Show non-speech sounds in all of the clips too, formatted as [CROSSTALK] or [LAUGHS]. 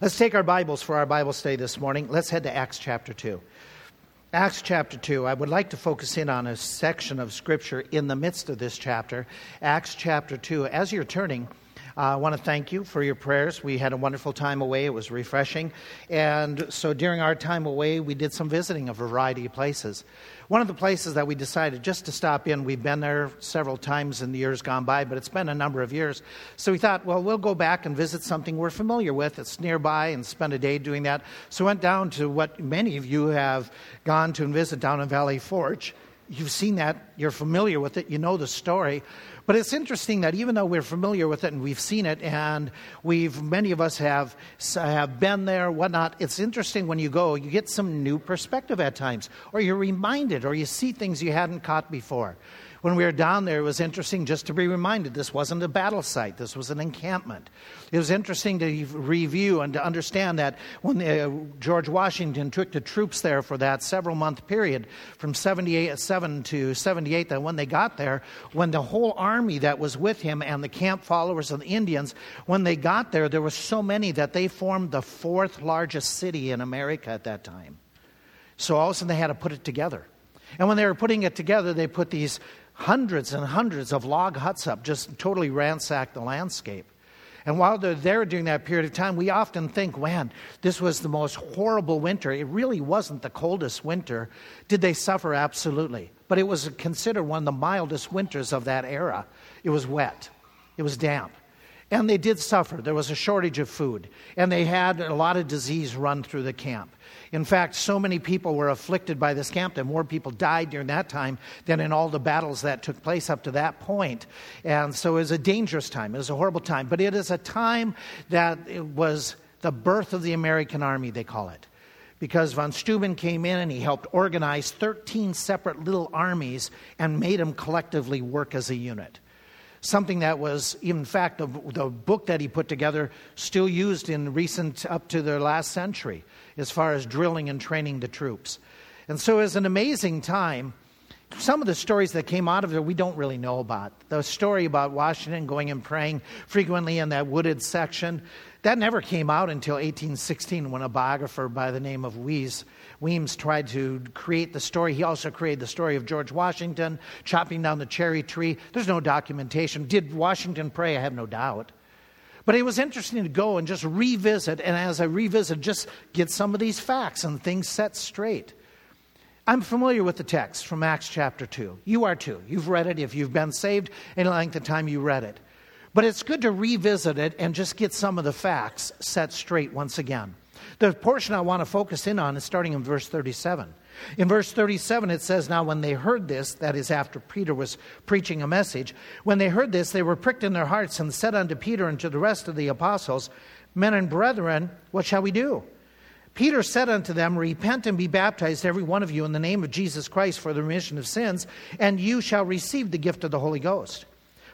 Let's take our Bibles for our Bible study this morning. Let's head to Acts chapter 2. Acts chapter 2, I would like to focus in on a section of Scripture in the midst of this chapter. Acts chapter 2. As you're turning, uh, I want to thank you for your prayers. We had a wonderful time away, it was refreshing. And so during our time away, we did some visiting a variety of places. One of the places that we decided just to stop in, we've been there several times in the years gone by, but it's been a number of years. So we thought, well, we'll go back and visit something we're familiar with. It's nearby and spend a day doing that. So we went down to what many of you have gone to and visit down in Valley Forge. You've seen that, you're familiar with it, you know the story. But it's interesting that even though we're familiar with it and we've seen it, and we've many of us have have been there, whatnot. It's interesting when you go, you get some new perspective at times, or you're reminded, or you see things you hadn't caught before when we were down there, it was interesting just to be reminded this wasn't a battle site, this was an encampment. It was interesting to review and to understand that when uh, George Washington took the troops there for that several month period from 78, 7 to 78, that when they got there, when the whole army that was with him and the camp followers of the Indians, when they got there, there were so many that they formed the fourth largest city in America at that time. So all of a sudden they had to put it together. And when they were putting it together, they put these hundreds and hundreds of log huts up, just totally ransacked the landscape. And while they're there during that period of time, we often think, man, this was the most horrible winter. It really wasn't the coldest winter. Did they suffer? Absolutely. But it was considered one of the mildest winters of that era. It was wet, it was damp. And they did suffer. There was a shortage of food. And they had a lot of disease run through the camp. In fact, so many people were afflicted by this camp that more people died during that time than in all the battles that took place up to that point. And so it was a dangerous time. It was a horrible time. But it is a time that it was the birth of the American army, they call it. Because von Steuben came in and he helped organize 13 separate little armies and made them collectively work as a unit something that was, in fact, the, the, book that he put together still used in recent, up to the last century as far as drilling and training the troops. And so it was an amazing time. Some of the stories that came out of it we don't really know about. The story about Washington going and praying frequently in that wooded section, that never came out until 1816 when a biographer by the name of Wees, Weems tried to create the story. He also created the story of George Washington chopping down the cherry tree. There's no documentation. Did Washington pray? I have no doubt. But it was interesting to go and just revisit, and as I revisit, just get some of these facts and things set straight. I'm familiar with the text from Acts chapter 2. You are too. You've read it if you've been saved any length of time you read it. But it's good to revisit it and just get some of the facts set straight once again. The portion I want to focus in on is starting in verse 37. In verse 37, it says, Now when they heard this, that is after Peter was preaching a message, when they heard this, they were pricked in their hearts and said unto Peter and to the rest of the apostles, Men and brethren, what shall we do? Peter said unto them, Repent and be baptized, every one of you, in the name of Jesus Christ for the remission of sins, and you shall receive the gift of the Holy Ghost.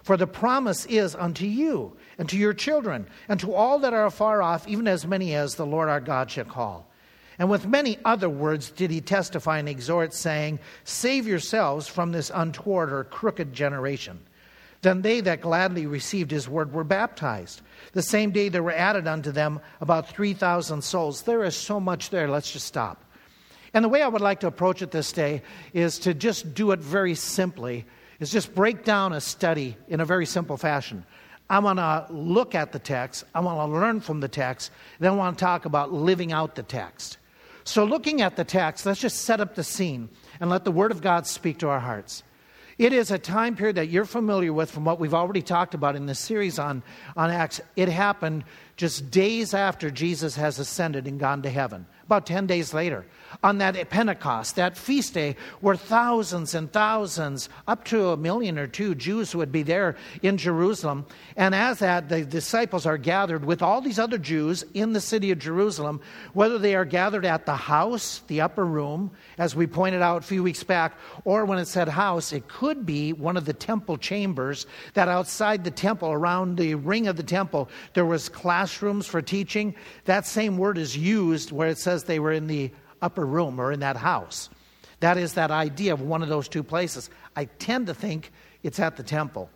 For the promise is unto you, and to your children, and to all that are afar off, even as many as the Lord our God shall call. And with many other words did he testify and exhort, saying, Save yourselves from this untoward or crooked generation. Then they that gladly received his word were baptized. The same day there were added unto them about 3,000 souls. There is so much there. Let's just stop. And the way I would like to approach it this day is to just do it very simply, is just break down a study in a very simple fashion. I want to look at the text, I want to learn from the text, then I want to talk about living out the text. So, looking at the text, let's just set up the scene and let the Word of God speak to our hearts. It is a time period that you're familiar with from what we've already talked about in this series on, on Acts. It happened just days after Jesus has ascended and gone to heaven, about 10 days later on that Pentecost, that feast day, where thousands and thousands, up to a million or two Jews would be there in Jerusalem. And as that, the disciples are gathered with all these other Jews in the city of Jerusalem, whether they are gathered at the house, the upper room, as we pointed out a few weeks back, or when it said house, it could be one of the temple chambers that outside the temple, around the ring of the temple, there was classrooms for teaching. That same word is used where it says they were in the upper room or in that house. That is that idea of one of those two places. I tend to think it's at the temple.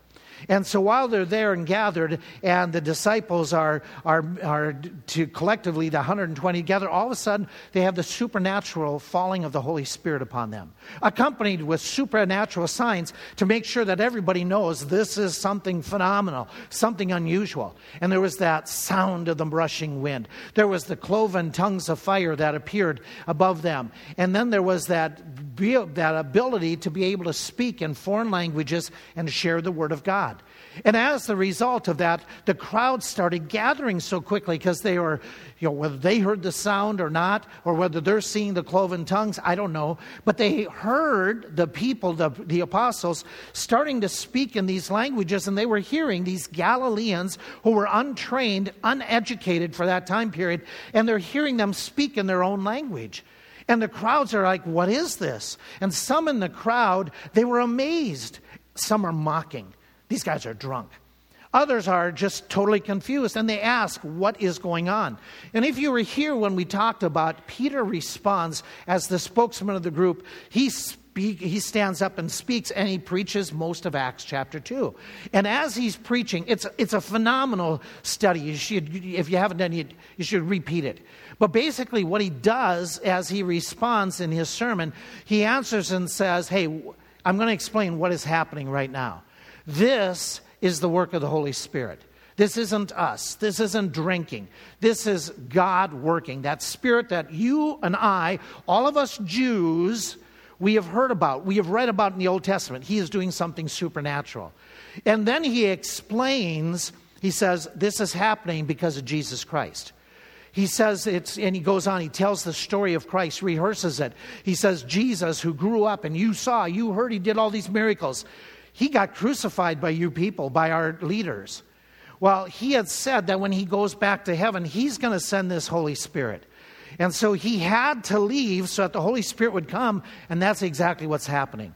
And so while they're there and gathered, and the disciples are, are, are to collectively, the 120 together, all of a sudden they have the supernatural falling of the Holy Spirit upon them, accompanied with supernatural signs to make sure that everybody knows this is something phenomenal, something unusual. And there was that sound of the rushing wind. There was the cloven tongues of fire that appeared above them. And then there was that, that ability to be able to speak in foreign languages and share the word of God. And as the result of that, the crowd started gathering so quickly because they were, you know, whether they heard the sound or not, or whether they're seeing the cloven tongues, I don't know. But they heard the people, the, the apostles, starting to speak in these languages, and they were hearing these Galileans who were untrained, uneducated for that time period, and they're hearing them speak in their own language. And the crowds are like, What is this? And some in the crowd, they were amazed. Some are mocking. These guys are drunk. Others are just totally confused and they ask, What is going on? And if you were here when we talked about Peter responds as the spokesman of the group, he Speak, he stands up and speaks and he preaches most of acts chapter 2 and as he's preaching it's, it's a phenomenal study. You should, if you haven't done it you should repeat it. But basically what he does as he responds in his sermon he answers and says hey i'm going to explain what is happening right now this is the work of the Holy Spirit. This isn't us. This isn't drinking. This is God working. That spirit that you and I, all of us Jews, we have heard about, we have read about in the Old Testament. He is doing something supernatural. And then he explains, he says, this is happening because of Jesus Christ. He says it's, and he goes on, he tells the story of Christ, rehearses it. He says, Jesus, who grew up and you saw, you heard he did all these miracles. He got crucified by you people, by our leaders. Well, he had said that when he goes back to heaven, he's going to send this Holy Spirit. And so he had to leave so that the Holy Spirit would come, and that's exactly what's happening.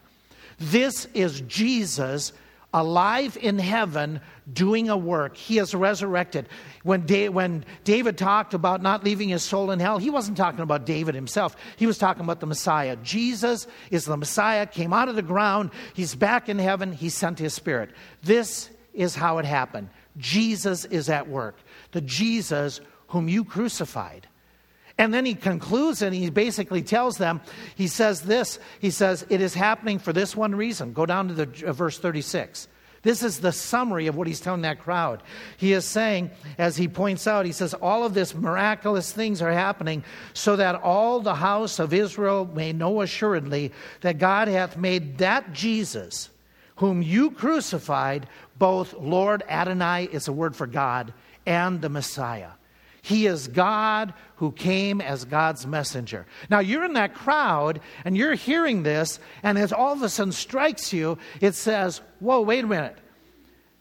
This is Jesus alive in heaven doing a work. He is resurrected. When, da- when David talked about not leaving his soul in hell, he wasn't talking about David himself. He was talking about the Messiah. Jesus is the Messiah, came out of the ground. He's back in heaven. He sent his spirit. This is how it happened. Jesus is at work. The Jesus whom you crucified. And then he concludes and he basically tells them, he says this, he says, it is happening for this one reason. Go down to the uh, verse 36. This is the summary of what he's telling that crowd. He is saying, as he points out, he says, All of this miraculous things are happening so that all the house of Israel may know assuredly that God hath made that Jesus, whom you crucified, both Lord Adonai, is a word for God, and the Messiah. He is God who came as God's messenger. Now, you're in that crowd and you're hearing this, and as all of a sudden strikes you, it says, Whoa, wait a minute.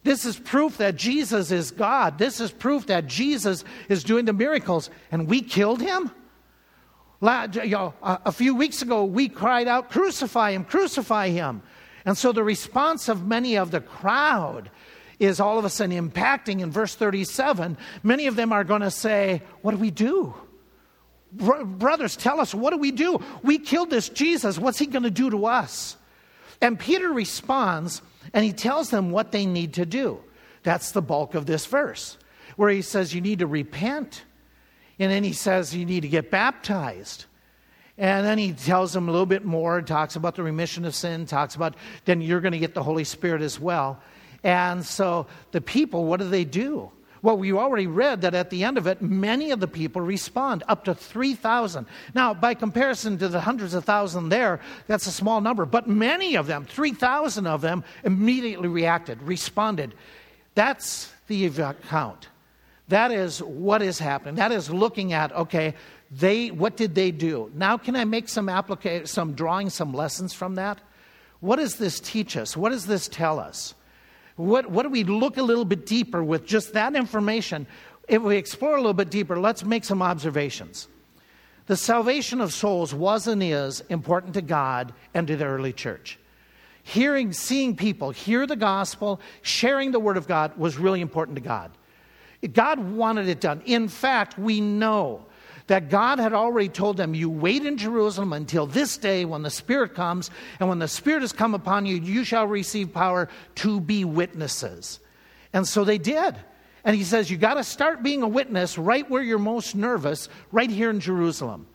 This is proof that Jesus is God. This is proof that Jesus is doing the miracles, and we killed him? A few weeks ago, we cried out, Crucify him, crucify him. And so the response of many of the crowd is all of a sudden impacting in verse 37, many of them are going to say, What do we do? brothers, tell us, what do we do? We killed this Jesus. What's he going to do to us? And Peter responds and he tells them what they need to do. That's the bulk of this verse, where he says, You need to repent. And then he says, You need to get baptized. And then he tells them a little bit more, talks about the remission of sin, talks about then you're going to get the Holy Spirit as well. And so the people, what do they do? Well, we already read that at the end of it, many of the people respond, up to 3,000. Now, by comparison to the hundreds of thousands there, that's a small number, but many of them, 3,000 of them, immediately reacted, responded. That's the account. That is what is happening. That is looking at, okay, they, what did they do? Now, can I make some application, some drawing, some lessons from that? What does this teach us? What does this tell us? What, what do we look a little bit deeper with just that information? If we explore a little bit deeper, let's make some observations. The salvation of souls was and is important to God and to the early church. Hearing, seeing people hear the gospel, sharing the word of God was really important to God. God wanted it done. In fact, we know that God had already told them, You wait in Jerusalem until this day when the Spirit comes, and when the Spirit has come upon you, you shall receive power to be witnesses. And so they did. And he says, You got to start being a witness right where you're most nervous, right here in Jerusalem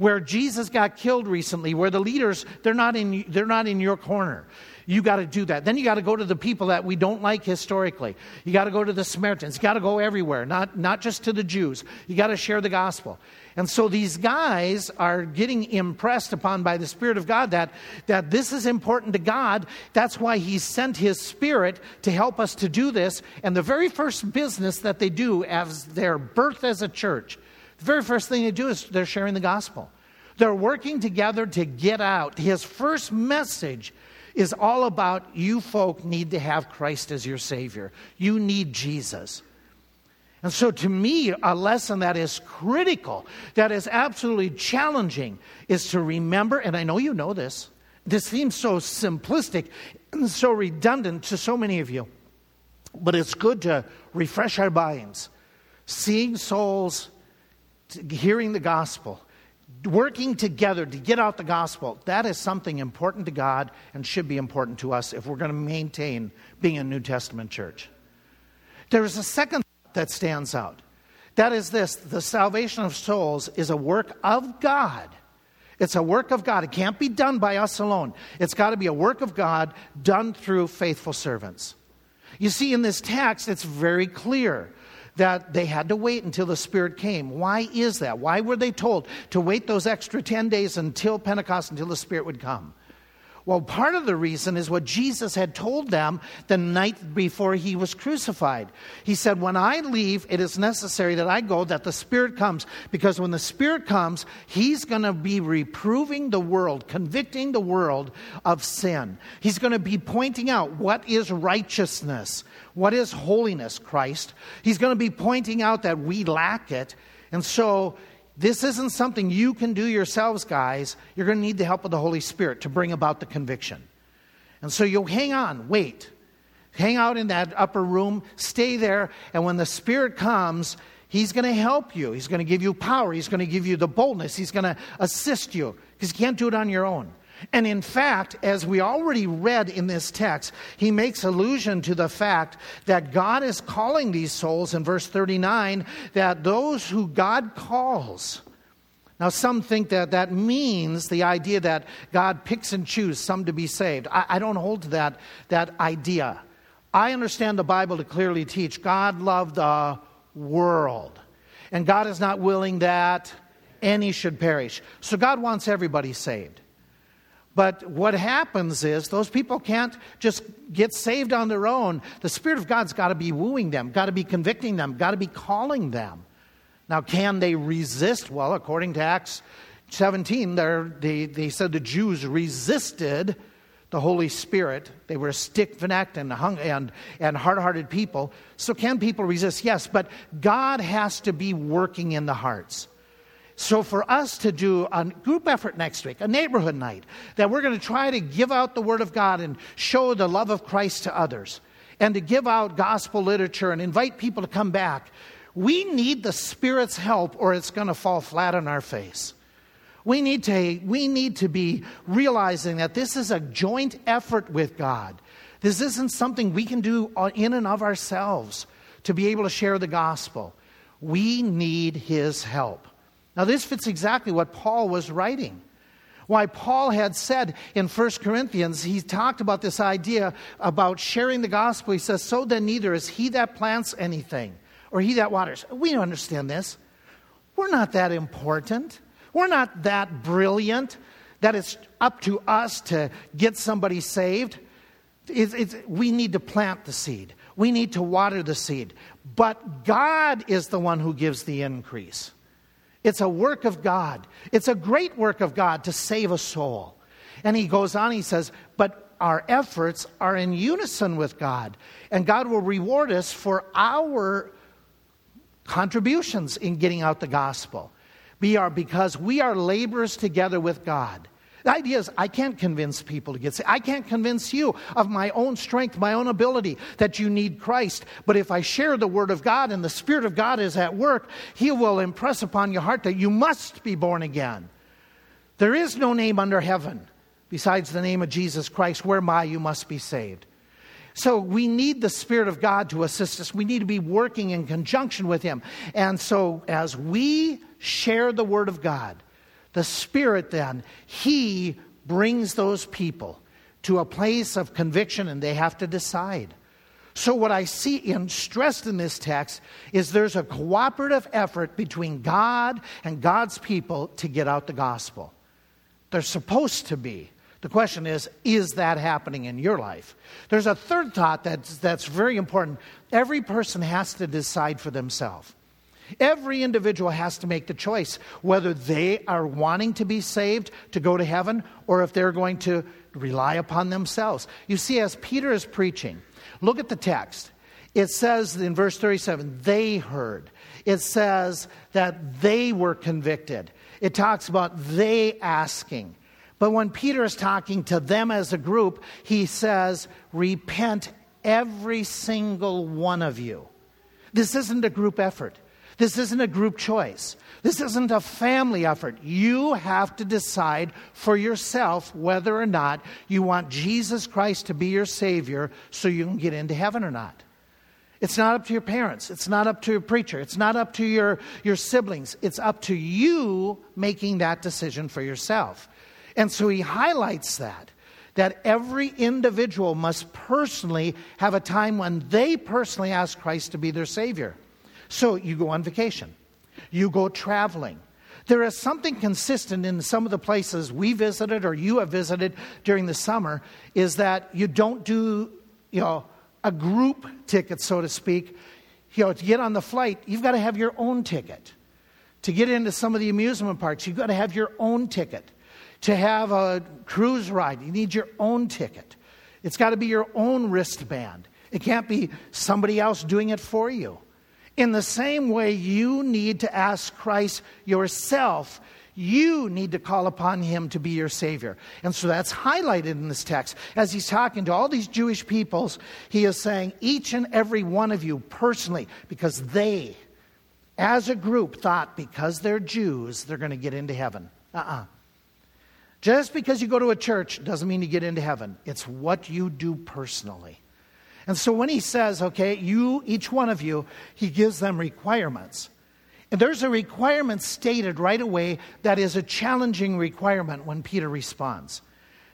where Jesus got killed recently, where the leaders, they're not in, they're not in your corner. You got to do that. Then you got to go to the people that we don't like historically. You got to go to the Samaritans. You got to go everywhere, not, not just to the Jews. You got to share the gospel. And so these guys are getting impressed upon by the Spirit of God that, that this is important to God. That's why He sent His Spirit to help us to do this. And the very first business that they do as their birth as a church the very first thing they do is they're sharing the gospel. They're working together to get out. His first message is all about you folk need to have Christ as your Savior. You need Jesus. And so, to me, a lesson that is critical, that is absolutely challenging, is to remember, and I know you know this, this seems so simplistic and so redundant to so many of you, but it's good to refresh our minds. Seeing souls hearing the gospel, working together to get out the gospel, that is something important to God and should be important to us if we're going to maintain being a New Testament church. There is a second that stands out. That is this the salvation of souls is a work of God. It's a work of God. It can't be done by us alone. It's got to be a work of God done through faithful servants. You see, in this text, it's very clear that they had to wait until the Spirit came. Why is that? Why were they told to wait those extra 10 days until Pentecost, until the Spirit would come? Well, part of the reason is what Jesus had told them the night before he was crucified. He said, When I leave, it is necessary that I go, that the Spirit comes, because when the Spirit comes, he's going to be reproving the world, convicting the world of sin. He's going to be pointing out what is righteousness, what is holiness, Christ. He's going to be pointing out that we lack it. And so this isn't something you can do yourselves, guys. You're going to need the help of the Holy Spirit to bring about the conviction. And so you'll hang on, wait. Hang out in that upper room, stay there, and when the Spirit comes, He's going to help you. He's going to give you power. He's going to give you the boldness. He's going to assist you because you can't do it on your own. And in fact, as we already read in this text, he makes allusion to the fact that God is calling these souls in verse 39 that those who God calls. Now, some think that that means the idea that God picks and chooses some to be saved. I, I don't hold to that, that idea. I understand the Bible to clearly teach God loved the world, and God is not willing that any should perish. So God wants everybody saved. But what happens is those people can't just get saved on their own. The Spirit of God's got to be wooing them, got to be convicting them, got to be calling them. Now, can they resist? Well, according to Acts 17, they, they said the Jews resisted the Holy Spirit. They were stiff necked and, and, and hard hearted people. So, can people resist? Yes, but God has to be working in the hearts. So, for us to do a group effort next week, a neighborhood night, that we're going to try to give out the Word of God and show the love of Christ to others, and to give out gospel literature and invite people to come back, we need the Spirit's help or it's going to fall flat on our face. We need, to, we need to be realizing that this is a joint effort with God. This isn't something we can do in and of ourselves to be able to share the gospel. We need His help. Now, this fits exactly what Paul was writing. Why Paul had said in 1 Corinthians, he talked about this idea about sharing the gospel. He says, So then, neither is he that plants anything or he that waters. We understand this. We're not that important. We're not that brilliant that it's up to us to get somebody saved. It's, it's, we need to plant the seed, we need to water the seed. But God is the one who gives the increase. It's a work of God. It's a great work of God to save a soul. And he goes on, he says, but our efforts are in unison with God, and God will reward us for our contributions in getting out the gospel. We are because we are laborers together with God. The idea is, I can't convince people to get saved. I can't convince you of my own strength, my own ability, that you need Christ. But if I share the Word of God and the Spirit of God is at work, He will impress upon your heart that you must be born again. There is no name under heaven besides the name of Jesus Christ whereby you must be saved. So we need the Spirit of God to assist us. We need to be working in conjunction with Him. And so as we share the Word of God, the Spirit then, He brings those people to a place of conviction and they have to decide. So, what I see in, stressed in this text is there's a cooperative effort between God and God's people to get out the gospel. They're supposed to be. The question is, is that happening in your life? There's a third thought that's, that's very important. Every person has to decide for themselves. Every individual has to make the choice whether they are wanting to be saved to go to heaven or if they're going to rely upon themselves. You see, as Peter is preaching, look at the text. It says in verse 37 they heard. It says that they were convicted. It talks about they asking. But when Peter is talking to them as a group, he says, Repent, every single one of you. This isn't a group effort. This isn't a group choice. This isn't a family effort. You have to decide for yourself whether or not you want Jesus Christ to be your Savior so you can get into heaven or not. It's not up to your parents. It's not up to your preacher. It's not up to your, your siblings. It's up to you making that decision for yourself. And so he highlights that that every individual must personally have a time when they personally ask Christ to be their Savior. So you go on vacation, you go traveling. There is something consistent in some of the places we visited or you have visited during the summer is that you don't do, you know, a group ticket, so to speak. You know, to get on the flight, you've got to have your own ticket. To get into some of the amusement parks, you've got to have your own ticket. To have a cruise ride, you need your own ticket. It's got to be your own wristband. It can't be somebody else doing it for you. In the same way, you need to ask Christ yourself. You need to call upon him to be your Savior. And so that's highlighted in this text. As he's talking to all these Jewish peoples, he is saying, each and every one of you personally, because they, as a group, thought because they're Jews, they're going to get into heaven. Uh uh-uh. uh Just because you go to a church doesn't mean you get into heaven, it's what you do personally. And so when he says, okay, you, each one of you, he gives them requirements. And there's a requirement stated right away that is a challenging requirement when Peter responds.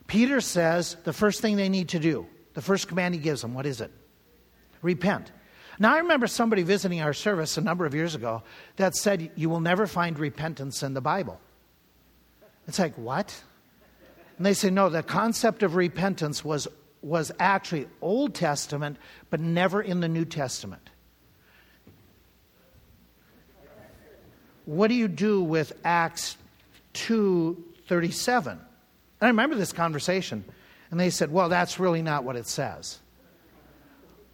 Peter says the first thing they need to do, the first command he gives them, what is it? Repent. Now, I remember somebody visiting our service a number of years ago that said, You will never find repentance in the Bible. It's like, what? And they say, No, the concept of repentance was was actually Old Testament, but never in the New Testament. What do you do with Acts 2:37? And I remember this conversation, and they said, "Well, that's really not what it says."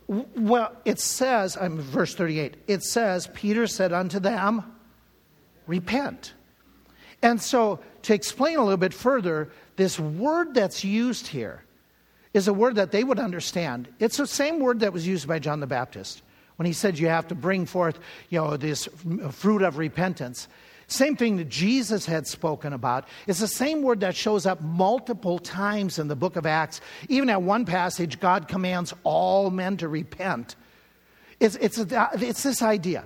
Well, it says, I'm verse 38. It says, Peter said unto them, repent. And so, to explain a little bit further, this word that's used here is a word that they would understand. It's the same word that was used by John the Baptist when he said you have to bring forth, you know, this fruit of repentance. Same thing that Jesus had spoken about. It's the same word that shows up multiple times in the book of Acts. Even at one passage, God commands all men to repent. It's, it's, it's this idea.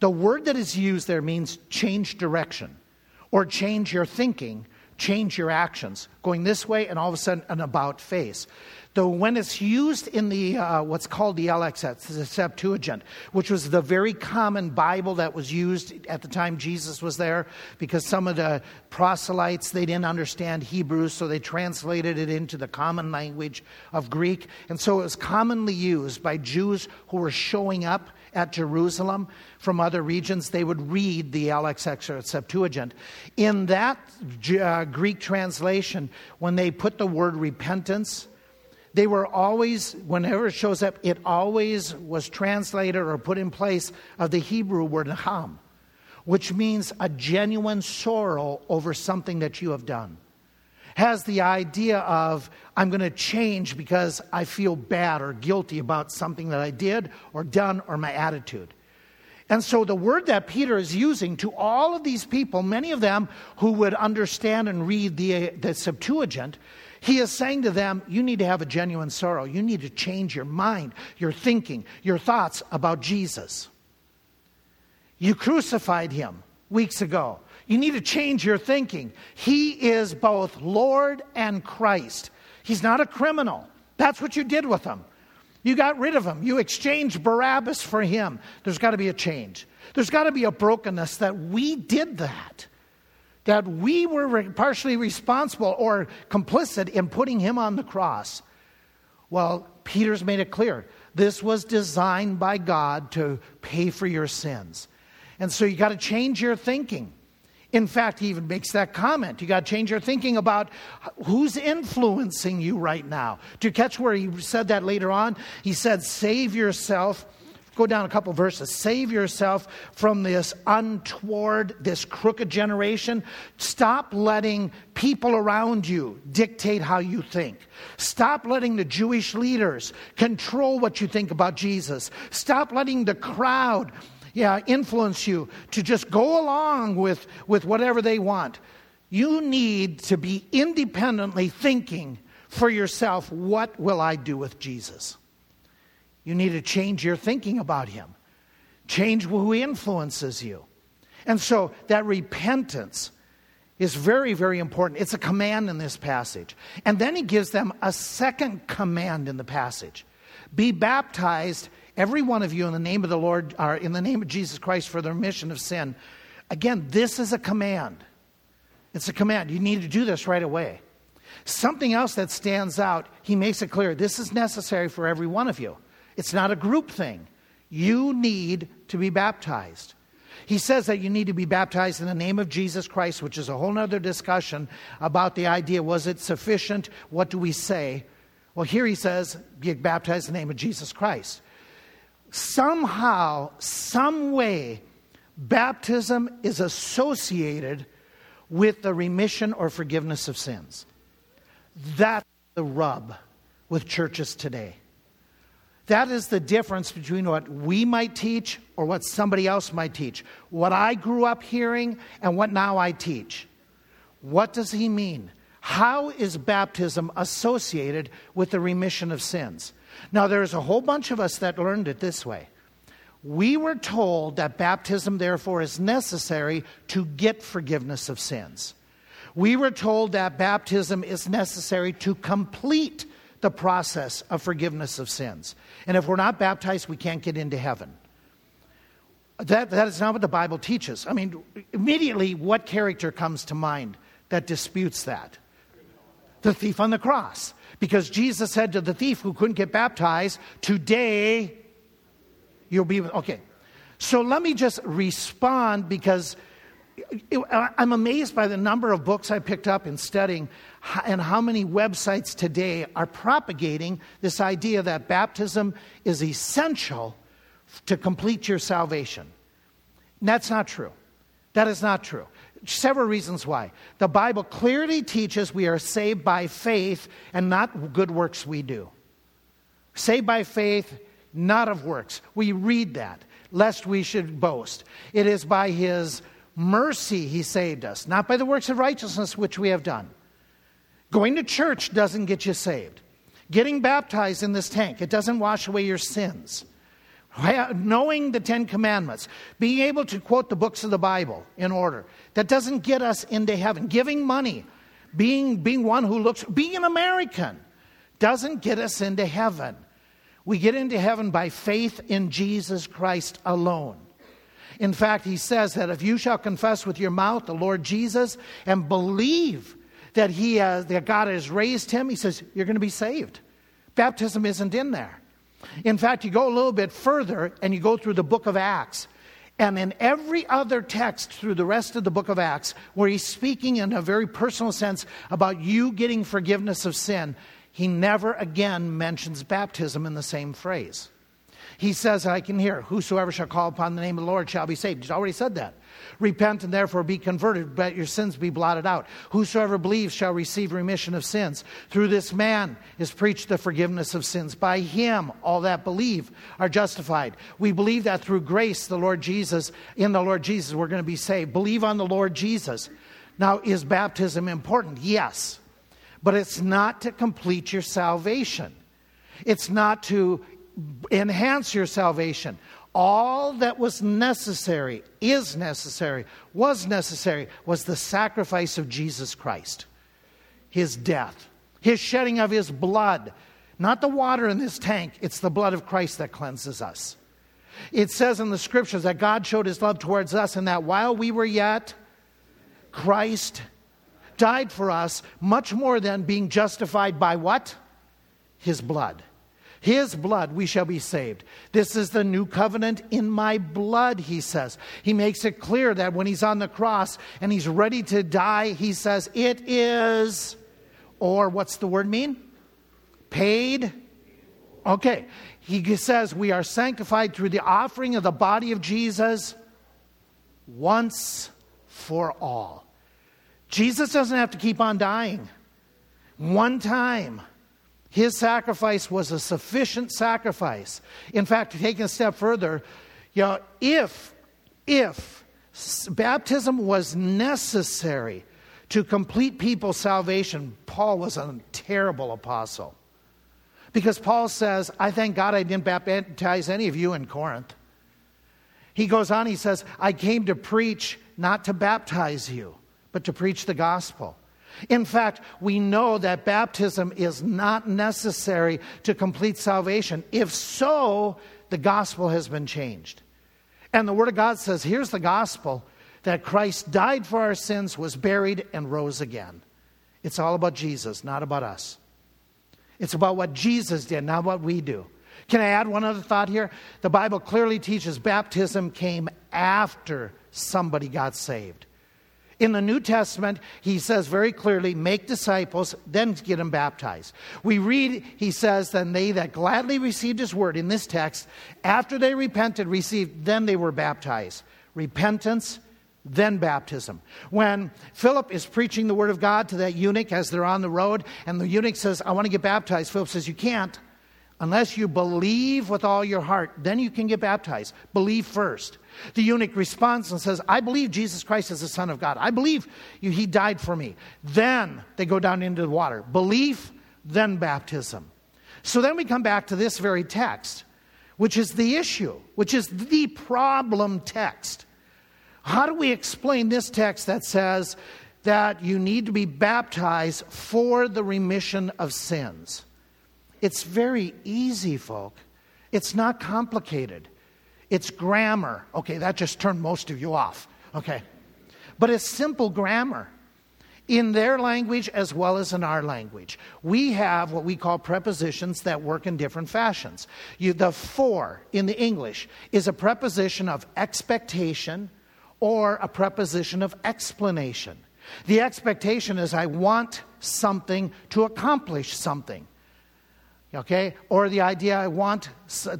The word that is used there means change direction or change your thinking change your actions, going this way and all of a sudden an about face. Though when it's used in the uh, what's called the LXX, the Septuagint, which was the very common Bible that was used at the time Jesus was there, because some of the proselytes they didn't understand Hebrew, so they translated it into the common language of Greek, and so it was commonly used by Jews who were showing up at Jerusalem from other regions, they would read the LXX or Septuagint. In that uh, Greek translation, when they put the word repentance, they were always, whenever it shows up, it always was translated or put in place of the Hebrew word naham, which means a genuine sorrow over something that you have done. Has the idea of, I'm going to change because I feel bad or guilty about something that I did or done or my attitude. And so the word that Peter is using to all of these people, many of them who would understand and read the, the Septuagint, he is saying to them, You need to have a genuine sorrow. You need to change your mind, your thinking, your thoughts about Jesus. You crucified him weeks ago. You need to change your thinking. He is both Lord and Christ. He's not a criminal. That's what you did with him. You got rid of him. You exchanged Barabbas for him. There's got to be a change. There's got to be a brokenness that we did that, that we were partially responsible or complicit in putting him on the cross. Well, Peter's made it clear. This was designed by God to pay for your sins. And so you got to change your thinking. In fact, he even makes that comment. You got to change your thinking about who's influencing you right now. Do you catch where he said that later on? He said, Save yourself. Go down a couple verses. Save yourself from this untoward, this crooked generation. Stop letting people around you dictate how you think. Stop letting the Jewish leaders control what you think about Jesus. Stop letting the crowd yeah, influence you to just go along with, with whatever they want. You need to be independently thinking for yourself what will I do with Jesus? You need to change your thinking about him, change who influences you. And so that repentance is very, very important. It's a command in this passage. And then he gives them a second command in the passage be baptized every one of you in the name of the Lord, or in the name of Jesus Christ for the remission of sin. Again, this is a command. It's a command. You need to do this right away. Something else that stands out, he makes it clear this is necessary for every one of you. It's not a group thing. You need to be baptized. He says that you need to be baptized in the name of Jesus Christ, which is a whole other discussion about the idea was it sufficient? What do we say? Well, here he says, be baptized in the name of Jesus Christ somehow, some way, baptism is associated with the remission or forgiveness of sins. That's the rub with churches today. That is the difference between what we might teach or what somebody else might teach. What I grew up hearing and what now I teach. What does he mean? How is baptism associated with the remission of sins? Now, there's a whole bunch of us that learned it this way. We were told that baptism, therefore, is necessary to get forgiveness of sins. We were told that baptism is necessary to complete the process of forgiveness of sins. And if we're not baptized, we can't get into heaven. That, that is not what the Bible teaches. I mean, immediately, what character comes to mind that disputes that? The thief on the cross. Because Jesus said to the thief who couldn't get baptized, Today you'll be. Okay. So let me just respond because I'm amazed by the number of books I picked up in studying and how many websites today are propagating this idea that baptism is essential to complete your salvation. And that's not true. That is not true several reasons why. The Bible clearly teaches we are saved by faith and not good works we do. Saved by faith, not of works. We read that, lest we should boast. It is by His mercy He saved us, not by the works of righteousness which we have done. Going to church doesn't get you saved. Getting baptized in this tank, it doesn't wash away your sins Uh, knowing the Ten Commandments, being able to quote the books of the Bible in order. That doesn't get us into heaven. Giving money, being, being one who looks, being an American, doesn't get us into heaven. We get into heaven by faith in Jesus Christ alone. In fact, he says that if you shall confess with your mouth the Lord Jesus and believe that, he has, that God has raised him, he says, you're going to be saved. Baptism isn't in there. In fact, you go a little bit further and you go through the book of Acts. And in every other text through the rest of the book of Acts, where he's speaking in a very personal sense about you getting forgiveness of sin, he never again mentions baptism in the same phrase. He says, I can hear, whosoever shall call upon the name of the Lord shall be saved. He's already said that. Repent and therefore be converted, but your sins be blotted out. Whosoever believes shall receive remission of sins. Through this man is preached the forgiveness of sins. By him, all that believe are justified. We believe that through grace, the Lord Jesus, in the Lord Jesus, we're going to be saved. Believe on the Lord Jesus. Now, is baptism important? Yes. But it's not to complete your salvation. It's not to enhance your salvation. All that was necessary, is necessary, was necessary, was the sacrifice of Jesus Christ, his death, his shedding of his blood. Not the water in this tank, it's the blood of Christ that cleanses us. It says in the scriptures that God showed his love towards us, and that while we were yet, Christ died for us, much more than being justified by what? His blood his blood we shall be saved. This is the new covenant in my blood, he says. He makes it clear that when he's on the cross and he's ready to die, he says, It is, or what's the word mean? Paid. Okay. He says, We are sanctified through the offering of the body of Jesus once for all. Jesus doesn't have to keep on dying. One time his sacrifice was a sufficient sacrifice. In fact, taking a step further, you know, if, if baptism was necessary to complete people's salvation, Paul was a terrible apostle. Because Paul says, I thank God I didn't baptize any of you in Corinth. He goes on, he says, I came to preach, not to baptize you, but to preach the gospel. In fact, we know that baptism is not necessary to complete salvation. If so, the gospel has been changed. And the Word of God says here's the gospel that Christ died for our sins, was buried, and rose again. It's all about Jesus, not about us. It's about what Jesus did, not what we do. Can I add one other thought here? The Bible clearly teaches baptism came after somebody got saved. In the New Testament, he says very clearly, make disciples, then get them baptized. We read, he says, then they that gladly received his word in this text, after they repented, received, then they were baptized. Repentance, then baptism. When Philip is preaching the word of God to that eunuch as they're on the road, and the eunuch says, I want to get baptized, Philip says, You can't. Unless you believe with all your heart, then you can get baptized. Believe first. The eunuch responds and says, I believe Jesus Christ is the Son of God. I believe he died for me. Then they go down into the water. Belief, then baptism. So then we come back to this very text, which is the issue, which is the problem text. How do we explain this text that says that you need to be baptized for the remission of sins? It's very easy, folk. It's not complicated. It's grammar. Okay, that just turned most of you off. Okay. But it's simple grammar in their language as well as in our language. We have what we call prepositions that work in different fashions. You, the for in the English is a preposition of expectation or a preposition of explanation. The expectation is I want something to accomplish something okay? Or the idea I want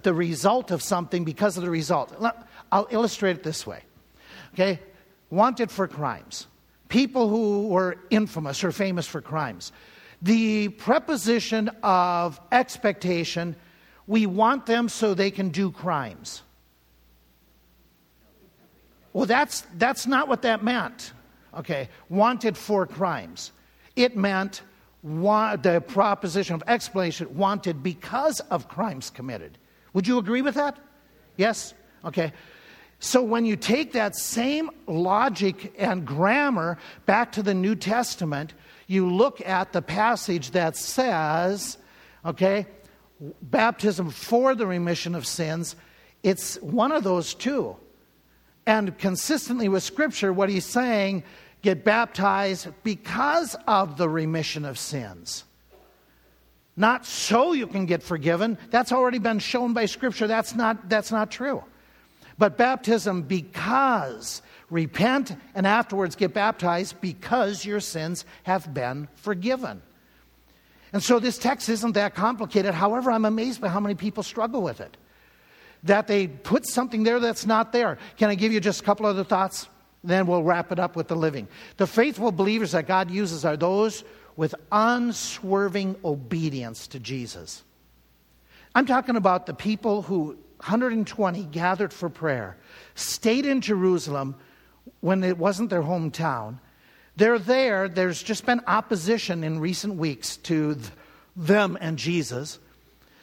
the result of something because of the result. I'll illustrate it this way, okay? Wanted for crimes. People who were infamous or famous for crimes. The preposition of expectation, we want them so they can do crimes. Well, that's, that's not what that meant, okay? Wanted for crimes. It meant the proposition of explanation wanted because of crimes committed. Would you agree with that? Yes? Okay. So when you take that same logic and grammar back to the New Testament, you look at the passage that says, okay, baptism for the remission of sins, it's one of those two. And consistently with Scripture, what he's saying get baptized because of the remission of sins. Not so you can get forgiven. That's already been shown by Scripture. That's not, that's not true. But baptism because repent and afterwards get baptized because your sins have been forgiven. And so this text isn't that complicated. However, I'm amazed by how many people struggle with it. that they put something there that's not there. Can I give you just a couple other thoughts? Then we'll wrap it up with the living. The faithful believers that God uses are those with unswerving obedience to Jesus. I'm talking about the people who 120 gathered for prayer, stayed in Jerusalem when it wasn't their hometown. They're there. There's just been opposition in recent weeks to them and Jesus.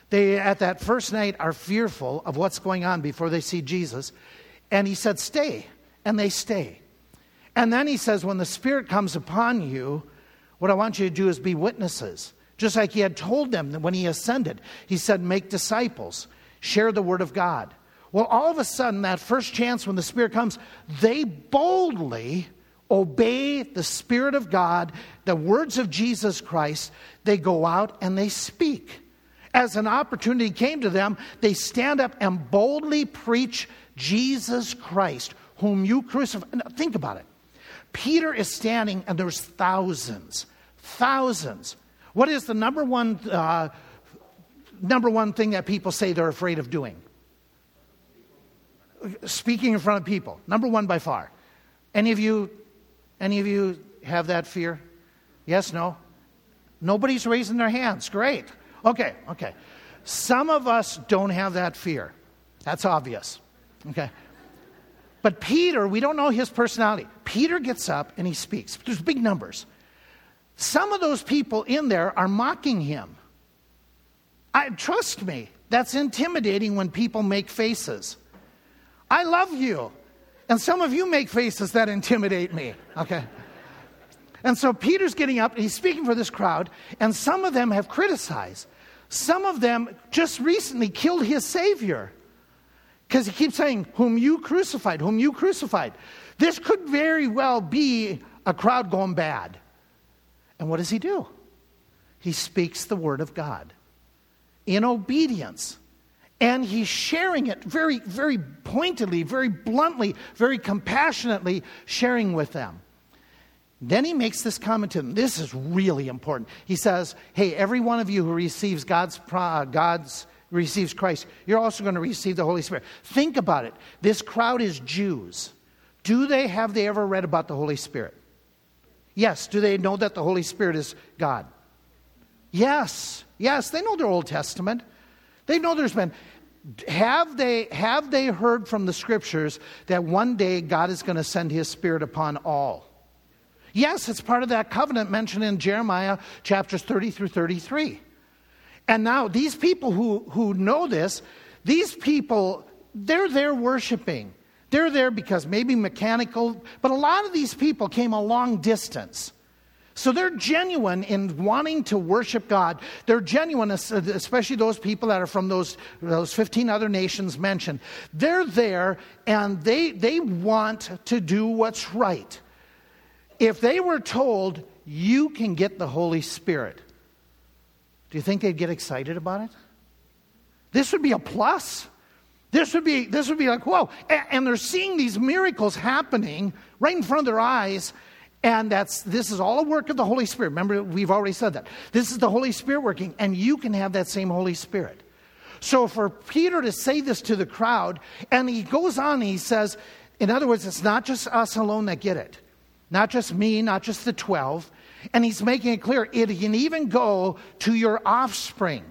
They, at that first night, are fearful of what's going on before they see Jesus. And he said, Stay. And they stay. And then he says, When the Spirit comes upon you, what I want you to do is be witnesses. Just like he had told them that when he ascended, he said, Make disciples, share the word of God. Well, all of a sudden, that first chance when the Spirit comes, they boldly obey the Spirit of God, the words of Jesus Christ. They go out and they speak. As an opportunity came to them, they stand up and boldly preach Jesus Christ, whom you crucified. Think about it. Peter is standing, and there's thousands, thousands. What is the number one, uh, number one thing that people say they're afraid of doing? Speaking in front of people. Number one by far. Any of you, any of you have that fear? Yes, no? Nobody's raising their hands. Great. Okay, okay. Some of us don't have that fear. That's obvious. Okay. But Peter, we don't know his personality. Peter gets up and he speaks. There's big numbers. Some of those people in there are mocking him. I, trust me, that's intimidating when people make faces. I love you. And some of you make faces that intimidate me. Okay. And so Peter's getting up and he's speaking for this crowd, and some of them have criticized. Some of them just recently killed his Savior. Because he keeps saying, Whom you crucified, whom you crucified. This could very well be a crowd going bad. And what does he do? He speaks the word of God in obedience. And he's sharing it very, very pointedly, very bluntly, very compassionately, sharing with them. Then he makes this comment to them. This is really important. He says, Hey, every one of you who receives God's, God's receives Christ, you're also going to receive the Holy Spirit. Think about it. This crowd is Jews. Do they have they ever read about the Holy Spirit? Yes. Do they know that the Holy Spirit is God? Yes. Yes, they know their Old Testament. They know there's been have they have they heard from the scriptures that one day God is going to send his spirit upon all? Yes, it's part of that covenant mentioned in Jeremiah chapters 30 through 33. And now, these people who, who know this, these people, they're there worshiping. They're there because maybe mechanical, but a lot of these people came a long distance. So they're genuine in wanting to worship God. They're genuine, especially those people that are from those, those 15 other nations mentioned. They're there and they, they want to do what's right. If they were told, you can get the Holy Spirit, do you think they'd get excited about it? This would be a plus. This would be, this would be like, whoa. And, and they're seeing these miracles happening right in front of their eyes. And that's this is all a work of the Holy Spirit. Remember, we've already said that. This is the Holy Spirit working, and you can have that same Holy Spirit. So for Peter to say this to the crowd, and he goes on, he says, in other words, it's not just us alone that get it. Not just me, not just the 12. And he's making it clear it can even go to your offspring.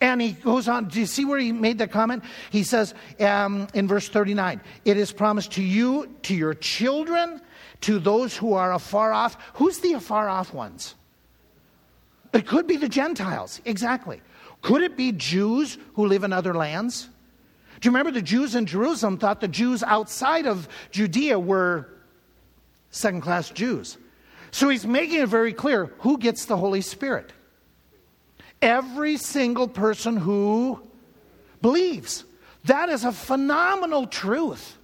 And he goes on, do you see where he made the comment? He says um, in verse 39 it is promised to you, to your children, to those who are afar off. Who's the afar off ones? It could be the Gentiles, exactly. Could it be Jews who live in other lands? Do you remember the Jews in Jerusalem thought the Jews outside of Judea were second class Jews. So he's making it very clear who gets the Holy Spirit. Every single person who believes. That is a phenomenal truth.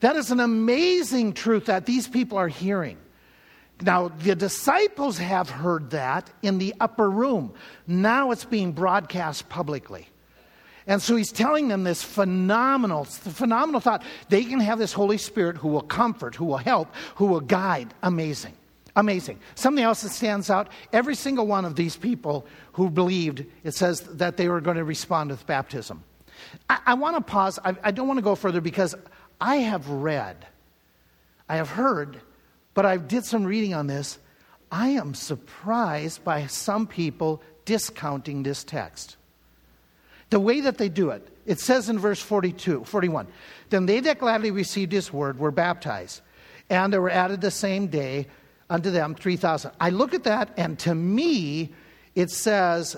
That is an amazing truth that these people are hearing. Now, the disciples have heard that in the upper room. Now it's being broadcast publicly. And so he's telling them this phenomenal, phenomenal thought. They can have this Holy Spirit who will comfort, who will help, who will guide. Amazing. Amazing. Something else that stands out every single one of these people who believed, it says that they were going to respond with baptism. I, I want to pause. I, I don't want to go further because I have read, I have heard, but I did some reading on this. I am surprised by some people discounting this text. The way that they do it, it says in verse 42, 41, then they that gladly received his word were baptized, and there were added the same day unto them 3,000. I look at that, and to me, it says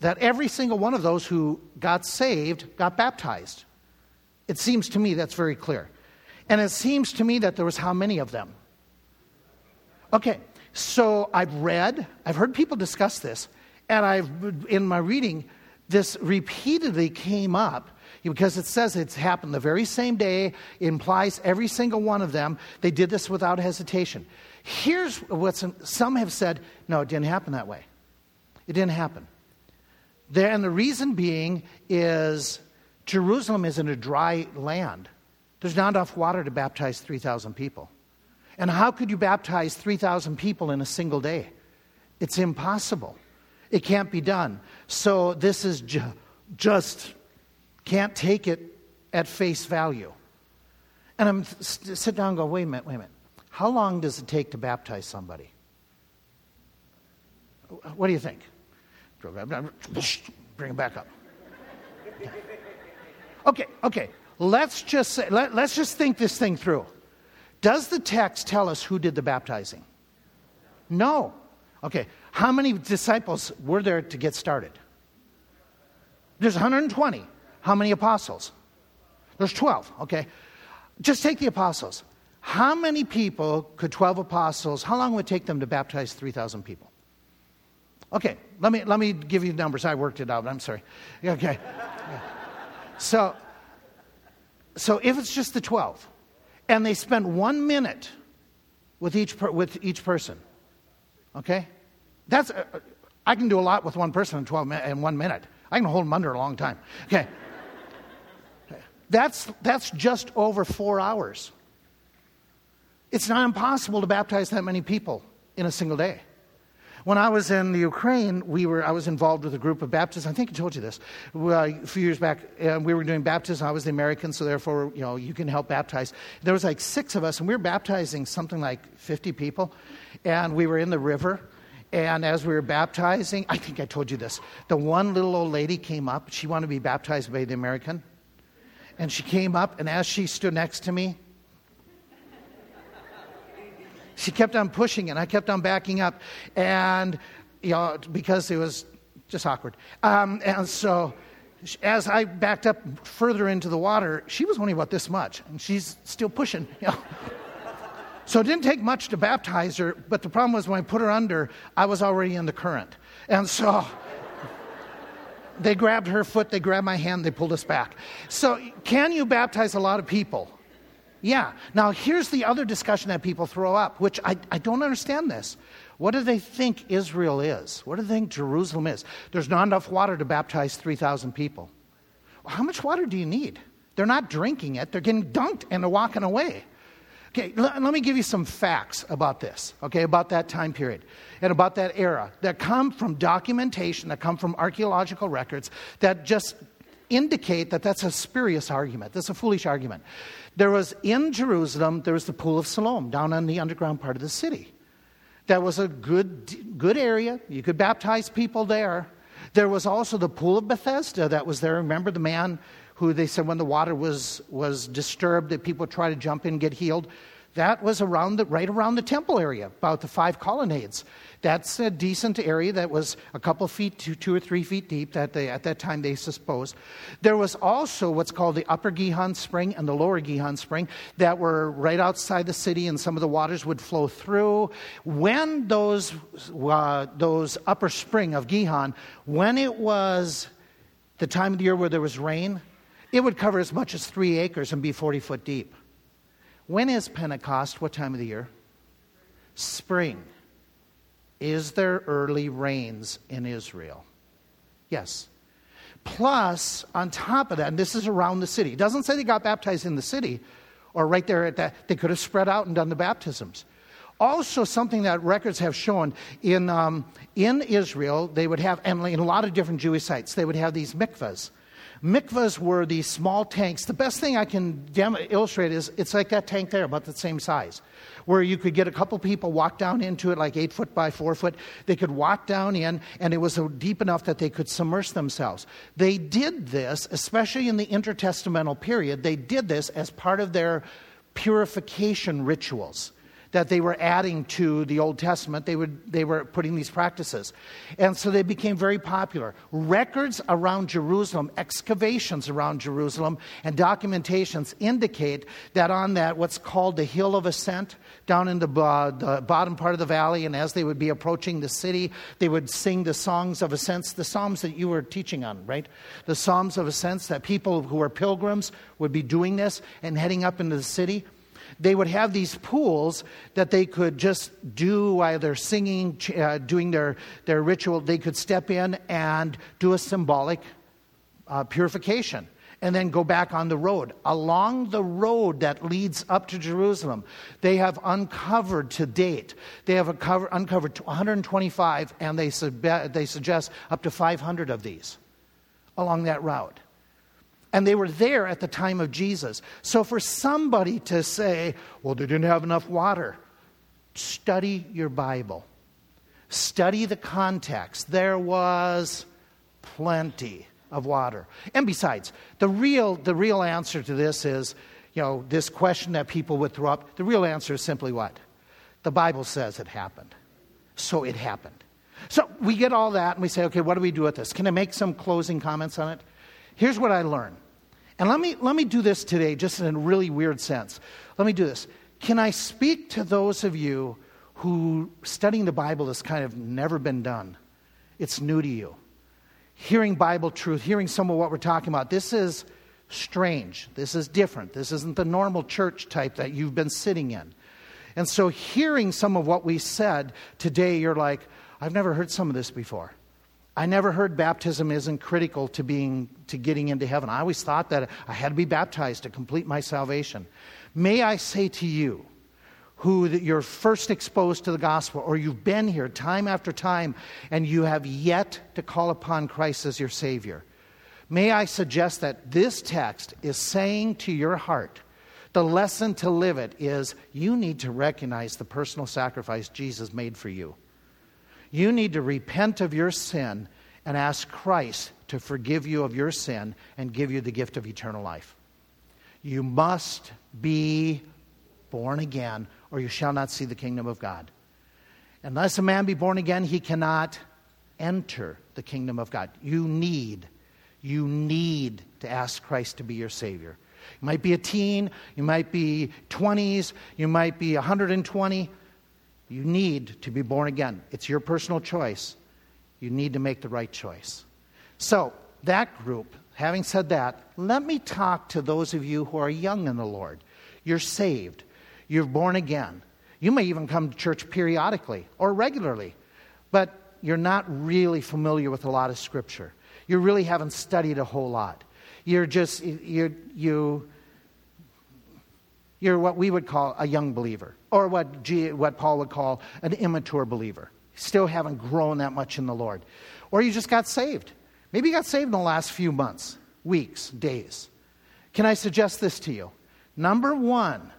that every single one of those who got saved got baptized. It seems to me that's very clear. And it seems to me that there was how many of them? Okay, so I've read, I've heard people discuss this, and I've, in my reading, this repeatedly came up because it says it's happened the very same day, implies every single one of them. They did this without hesitation. Here's what some, some have said no, it didn't happen that way. It didn't happen. There, and the reason being is Jerusalem is in a dry land. There's not enough water to baptize 3,000 people. And how could you baptize 3,000 people in a single day? It's impossible. It can't be done. So this is ju- just, can't take it at face value. And I'm st- sit down and go, wait a minute, wait a minute. How long does it take to baptize somebody? What do you think? Bring it back up. [LAUGHS] Okay, okay. Let's just say, let, let's just think this thing through. Does the text tell us who did the baptizing? No. Okay. How many disciples were there to get started? There's 120. How many apostles? There's 12. Okay. Just take the apostles. How many people could 12 apostles, how long would it take them to baptize 3,000 people? Okay, let me, let me give you numbers. I worked it out. I'm sorry. Okay. So, so if it's just the 12, and they spend one minute with each, per, with each person, okay? That's, uh, I can do a lot with one person in, 12 in one minute. I can hold them under a long time. Okay. That's, that's just over four hours. It's not impossible to baptize that many people in a single day. When I was in the Ukraine, we were, I was involved with a group of Baptists. I think I told you this. A few years back, uh, we were doing baptism. I was the American, so therefore, you know, you can help baptize. There was like six of us, and we were baptizing something like 50 people. And we were in the river. And as we were baptizing, I think I told you this. The one little old lady came up. She wanted to be baptized by the American. And she came up, and as she stood next to me, she kept on pushing and I kept on backing up. And, you know, because it was just awkward. Um, and so as I backed up further into the water, she was only about this much, and she's still pushing. You know? [LAUGHS] so it didn't take much to baptize her, but the problem was when I put her under, I was already in the current. And so they grabbed her foot, they grabbed my hand, they pulled us back. So, can you baptize a lot of people? Yeah. Now, here's the other discussion that people throw up, which I, I don't understand this. What do they think Israel is? What do they think Jerusalem is? There's not enough water to baptize 3,000 people. Well, how much water do you need? They're not drinking it, they're getting dunked and they're walking away. Okay, let, let me give you some facts about this, okay, about that time period and about that era that come from documentation, that come from archaeological records that just indicate that that's a spurious argument. That's a foolish argument. There was in Jerusalem, there was the Pool of Siloam down on the underground part of the city. That was a good, good area. You could baptize people there. There was also the Pool of Bethesda that was there. Remember the man who they said when the water was, was disturbed that people try to jump in and get healed? That was around the, right around the temple area, about the five colonnades. That's a decent area that was a couple feet, to two or three feet deep that they, at that time they supposed. There was also what's called the Upper Gihon Spring and the Lower Gihon Spring that were right outside the city, and some of the waters would flow through. When those, uh, those upper spring of Gihon, when it was the time of the year where there was rain, it would cover as much as three acres and be 40 foot deep. When is Pentecost? What time of the year? Spring. Is there early rains in Israel? Yes. Plus, on top of that, and this is around the city. It doesn't say they got baptized in the city or right there at that. They could have spread out and done the baptisms. Also, something that records have shown in, um, in Israel, they would have, and in a lot of different Jewish sites, they would have these mikvahs Mikvahs were these small tanks. The best thing I can dem- illustrate is it's like that tank there, about the same size, where you could get a couple people walk down into it, like eight foot by four foot. They could walk down in, and it was deep enough that they could submerge themselves. They did this, especially in the intertestamental period, they did this as part of their purification rituals that they were adding to the Old Testament. They, would, they were putting these practices. And so they became very popular. Records around Jerusalem, excavations around Jerusalem, and documentations indicate that on that, what's called the Hill of Ascent, down in the, uh, the bottom part of the valley, and as they would be approaching the city, they would sing the songs of ascents, the psalms that you were teaching on, right? The psalms of ascents that people who were pilgrims would be doing this and heading up into the city they would have these pools that they could just do while they're singing, uh, doing their, their ritual. They could step in and do a symbolic uh, purification and then go back on the road. Along the road that leads up to Jerusalem, they have uncovered to date, they have uncovered, uncovered 125, and they, they suggest up to 500 of these along that route. And they were there at the time of Jesus. So for somebody to say, well, they didn't have enough water, study your Bible. Study the context. There was plenty of water. And besides, the real, the real answer to this is, you know, this question that people would throw up, the real answer is simply what? The Bible says it happened. So it happened. So we get all that and we say, okay, what do we do with this? Can I make some closing comments on it? Here's what I learned and let me, let me do this today, just in a really weird sense. Let me do this. Can I speak to those of you who studying the Bible has kind of never been done? It's new to you. Hearing Bible truth, hearing some of what we're talking about, this is strange. This is different. This isn't the normal church type that you've been sitting in. And so, hearing some of what we said today, you're like, I've never heard some of this before. I never heard baptism isn't critical to being to getting into heaven. I always thought that I had to be baptized to complete my salvation. May I say to you, who you're first exposed to the gospel, or you've been here time after time, and you have yet to call upon Christ as your Savior, may I suggest that this text is saying to your heart, the lesson to live it is you need to recognize the personal sacrifice Jesus made for you. You need to repent of your sin and ask Christ to forgive you of your sin and give you the gift of eternal life. You must be born again, or you shall not see the kingdom of God. Unless a man be born again, he cannot enter the kingdom of God. You need, you need to ask Christ to be your Savior. You might be a teen, you might be 20s, you might be 120. You need to be born again. It's your personal choice. You need to make the right choice. So, that group, having said that, let me talk to those of you who are young in the Lord. You're saved, you're born again. You may even come to church periodically or regularly, but you're not really familiar with a lot of Scripture. You really haven't studied a whole lot. You're just, you're, you, you're what we would call a young believer, or what, G, what Paul would call an immature believer. Still haven't grown that much in the Lord. Or you just got saved. Maybe you got saved in the last few months, weeks, days. Can I suggest this to you? Number one,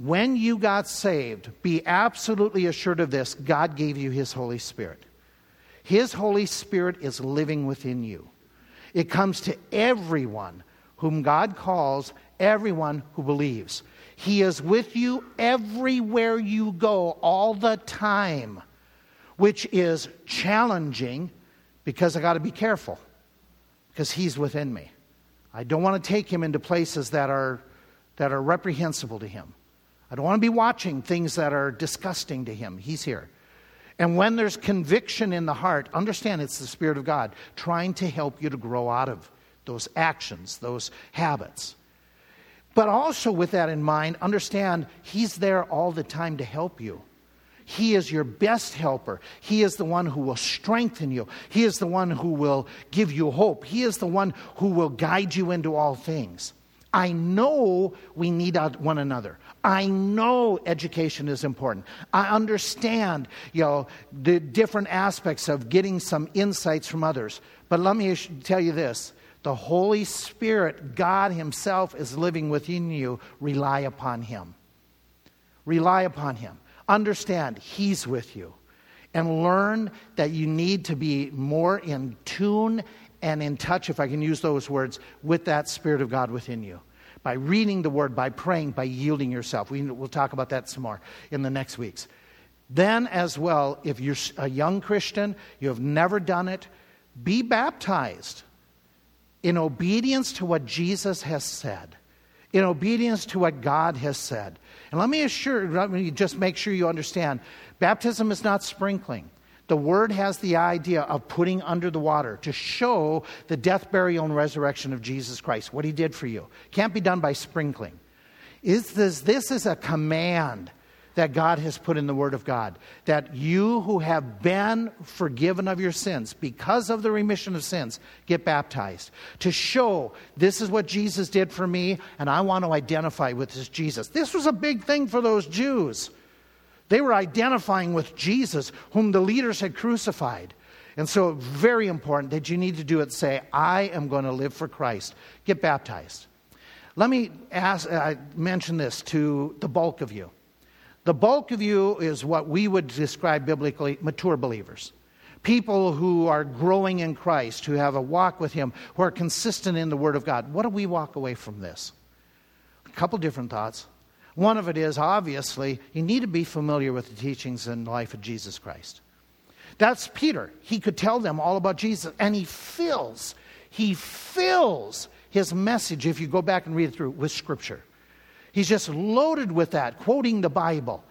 when you got saved, be absolutely assured of this God gave you His Holy Spirit. His Holy Spirit is living within you. It comes to everyone whom God calls everyone who believes. He is with you everywhere you go, all the time, which is challenging because I got to be careful because He's within me. I don't want to take Him into places that are, that are reprehensible to Him. I don't want to be watching things that are disgusting to Him. He's here. And when there's conviction in the heart, understand it's the Spirit of God trying to help you to grow out of those actions, those habits. But also, with that in mind, understand He's there all the time to help you. He is your best helper. He is the one who will strengthen you. He is the one who will give you hope. He is the one who will guide you into all things. I know we need one another. I know education is important. I understand, you know, the different aspects of getting some insights from others. But let me tell you this The Holy Spirit, God Himself, is living within you. Rely upon Him. Rely upon Him. Understand He's with you. And learn that you need to be more in tune and in touch, if I can use those words, with that Spirit of God within you. By reading the Word, by praying, by yielding yourself. We, will talk about that some more in the next weeks. Then, as well, if you're a young Christian, you have never done it, be baptized in obedience to what Jesus has said, in obedience to what God has said. And let me assure, let me just make sure you understand baptism is not sprinkling. The word has the idea of putting under the water to show the death, burial, and resurrection of Jesus Christ, what he did for you. Can't be done by sprinkling. Is this, this is a command that God has put in the Word of God. That you who have been forgiven of your sins because of the remission of sins get baptized. To show this is what Jesus did for me, and I want to identify with this Jesus. This was a big thing for those Jews. They were identifying with Jesus, whom the leaders had crucified. And so, very important that you need to do it. Say, I am going to live for Christ. Get baptized. Let me ask, uh, mention this to the bulk of you. The bulk of you is what we would describe biblically mature believers. People who are growing in Christ, who have a walk with Him, who are consistent in the Word of God. What do we walk away from this? A couple different thoughts. One of it is obviously you need to be familiar with the teachings and life of Jesus Christ. That's Peter. He could tell them all about Jesus, and he fills, he fills his message, if you go back and read it through, with Scripture. He's just loaded with that, quoting the Bible,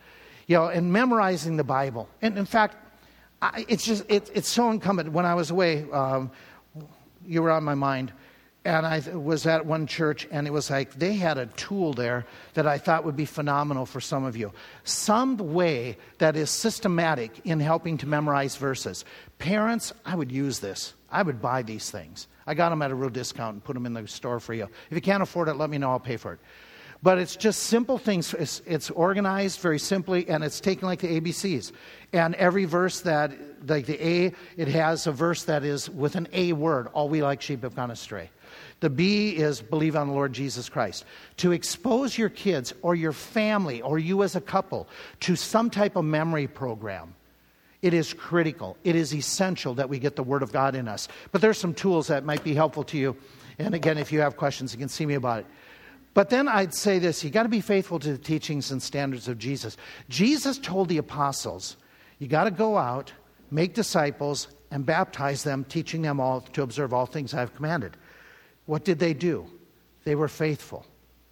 you know, and memorizing the Bible. And in fact, I, it's just it, it's so incumbent. When I was away, um, you were on my mind, and I was at one church, and it was like they had a tool there that I thought would be phenomenal for some of you. Some way that is systematic in helping to memorize verses. Parents, I would use this. I would buy these things. I got them at a real discount and put them in the store for you. If you can't afford it, let me know. I'll pay for it. But it's just simple things. It's, it's, organized very simply, and it's taken like the ABCs. And every verse that, like the A, it has a verse that is with an A word. All we like sheep have gone astray. The B is believe on the Lord Jesus Christ. To expose your kids or your family or you as a couple to some type of memory program. It is critical. It is essential that we get the Word of God in us. But there's some tools that might be helpful to you. And again, if you have questions, you can see me about it. But then I'd say this you got to be faithful to the teachings and standards of Jesus. Jesus told the apostles, you got to go out, make disciples, and baptize them, teaching them all to observe all things I've commanded. What did they do? They were faithful.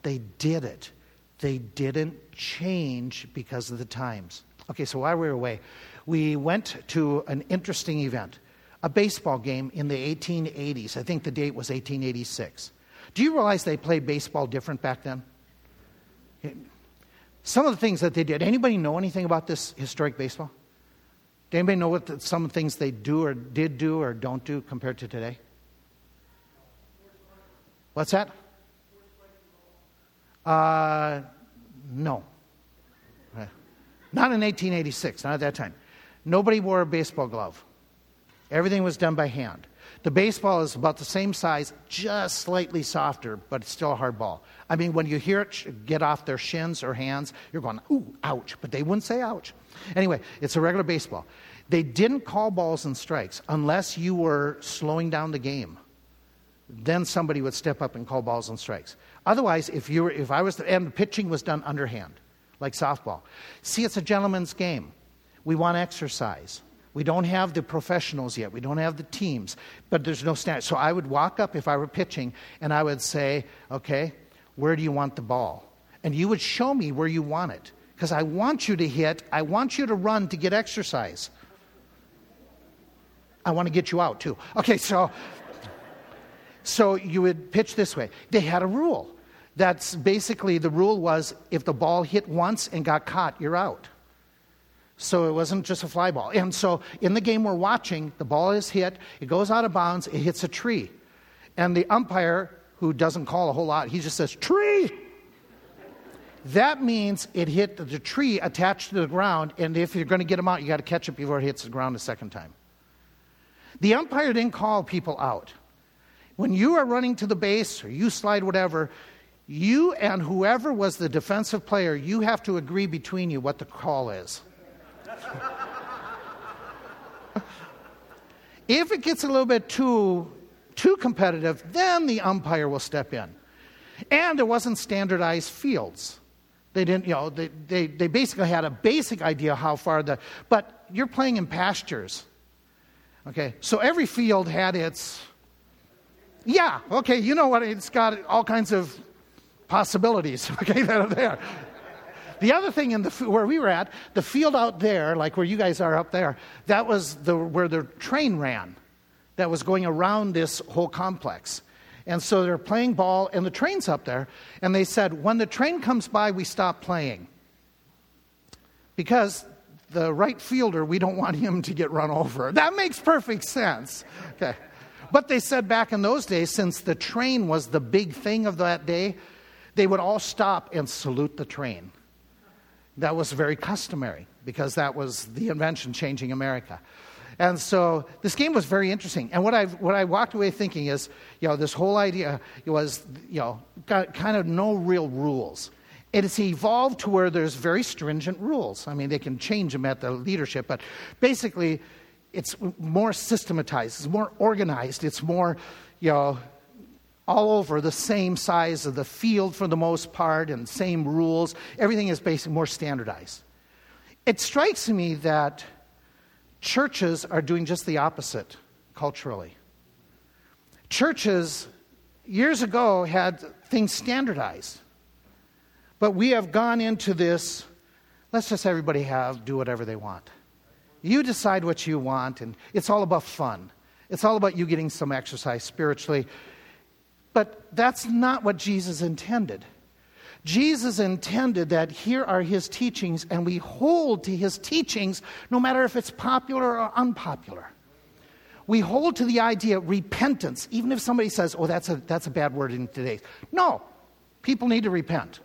They did it. They didn't change because of the times. Okay, so while we were away, we went to an interesting event, a baseball game in the 1880s. I think the date was 1886. Do you realize they played baseball different back then? Some of the things that they did. Anybody know anything about this historic baseball? Does anybody know what the, some things they do or did do or don't do compared to today? What's that? Uh, no. Not in 1886, not at that time. Nobody wore a baseball glove. Everything was done by hand. The baseball is about the same size, just slightly softer, but it's still a hard ball. I mean, when you hear it get off their shins or hands, you're going, ooh, ouch. But they wouldn't say ouch. Anyway, it's a regular baseball. They didn't call balls and strikes unless you were slowing down the game. Then somebody would step up and call balls and strikes. Otherwise, if you were, if I was, to, and pitching was done underhand, like softball. See, it's a gentleman's game. We want exercise. We don't have the professionals yet. We don't have the teams, but there's no standard. So I would walk up if I were pitching and I would say, okay, where do you want the ball? And you would show me where you want it because I want you to hit, I want you to run to get exercise. I want to get you out too. Okay, so so you would pitch this way. They had a rule. That's basically the rule was if the ball hit once and got caught, you're out. So it wasn't just a fly ball. And so in the game we're watching, the ball is hit, it goes out of bounds, it hits a tree. And the umpire, who doesn't call a whole lot, he just says, tree! That means it hit the tree attached to the ground, and if you're going to get him out, you got to catch it before it hits the ground a second time. The umpire didn't call people out. When you are running to the base or you slide whatever, you and whoever was the defensive player, you have to agree between you what the call is. If it gets a little bit too too competitive, then the umpire will step in. And there wasn't standardized fields. They didn't, you know, they, they, they basically had a basic idea how far the, but you're playing in pastures. Okay, so every field had its, yeah, okay, you know what, it's got all kinds of possibilities, [LAUGHS] okay, that are there. The other thing in the where we were at, the field out there, like where you guys are up there, that was the where the train ran, that was going around this whole complex. And so they're playing ball, and the train's up there. And they said, when the train comes by, we stop playing. Because the right fielder, we don't want him to get run over. That makes perfect sense. Okay. But they said back in those days, since the train was the big thing of that day, they would all stop and salute the train. That was very customary because that was the invention changing America. And so this game was very interesting. And what I what I walked away thinking is, you know, this whole idea was, you know, kind of no real rules. And it's evolved to where there's very stringent rules. I mean, they can change them at the leadership, but basically, it's more systematized, it's more organized, it's more, you know, all over the same size of the field for the most part and same rules. Everything is basically more standardized. It strikes me that Churches are doing just the opposite culturally. Churches, years ago, had things standardized. But we have gone into this let's just everybody have, do whatever they want. You decide what you want, and it's all about fun. It's all about you getting some exercise spiritually. But that's not what Jesus intended. Jesus intended that here are his teachings, and we hold to his teachings no matter if it's popular or unpopular. We hold to the idea of repentance, even if somebody says, oh, that's a, that's a bad word in today's. No, people need to repent.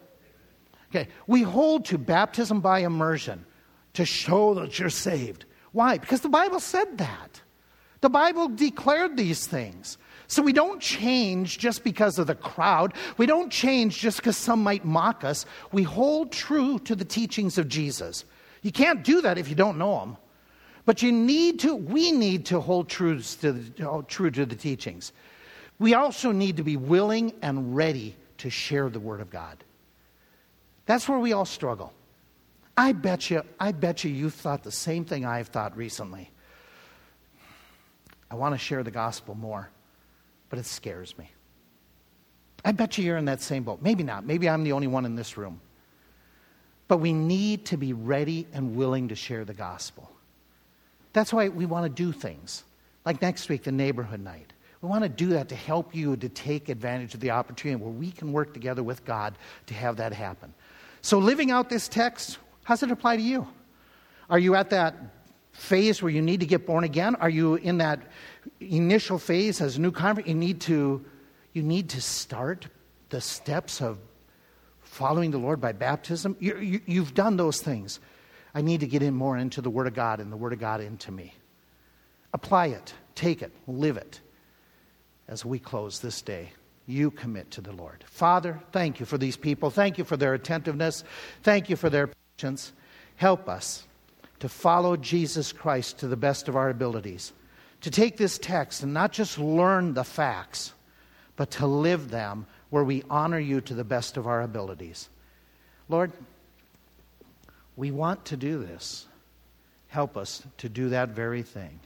Okay, we hold to baptism by immersion to show that you're saved. Why? Because the Bible said that. The Bible declared these things. So we don't change just because of the crowd. We don't change just because some might mock us. We hold true to the teachings of Jesus. You can't do that if you don't know them. But you need to, we need to hold true to the, true to the teachings. We also need to be willing and ready to share the Word of God. That's where we all struggle. I bet you, I bet you you've thought the same thing I've thought recently. I want to share the gospel more but it scares me. I bet you you're in that same boat. Maybe not. Maybe I'm the only one in this room. But we need to be ready and willing to share the gospel. That's why we want to do things. Like next week, the neighborhood night. We want to do that to help you to take advantage of the opportunity where we can work together with God to have that happen. So, living out this text, how does it apply to you? Are you at that phase where you need to get born again? Are you in that initial phase as a new convert? You need to, you need to start the steps of following the Lord by baptism. You, you, you've done those things. I need to get in more into the Word of God and the Word of God into me. Apply it, take it, live it. As we close this day, you commit to the Lord. Father, thank you for these people. Thank you for their attentiveness. Thank you for their patience. Help us to follow Jesus Christ to the best of our abilities, to take this text and not just learn the facts, but to live them where we honor you to the best of our abilities. Lord, we want to do this. Help us to do that very thing.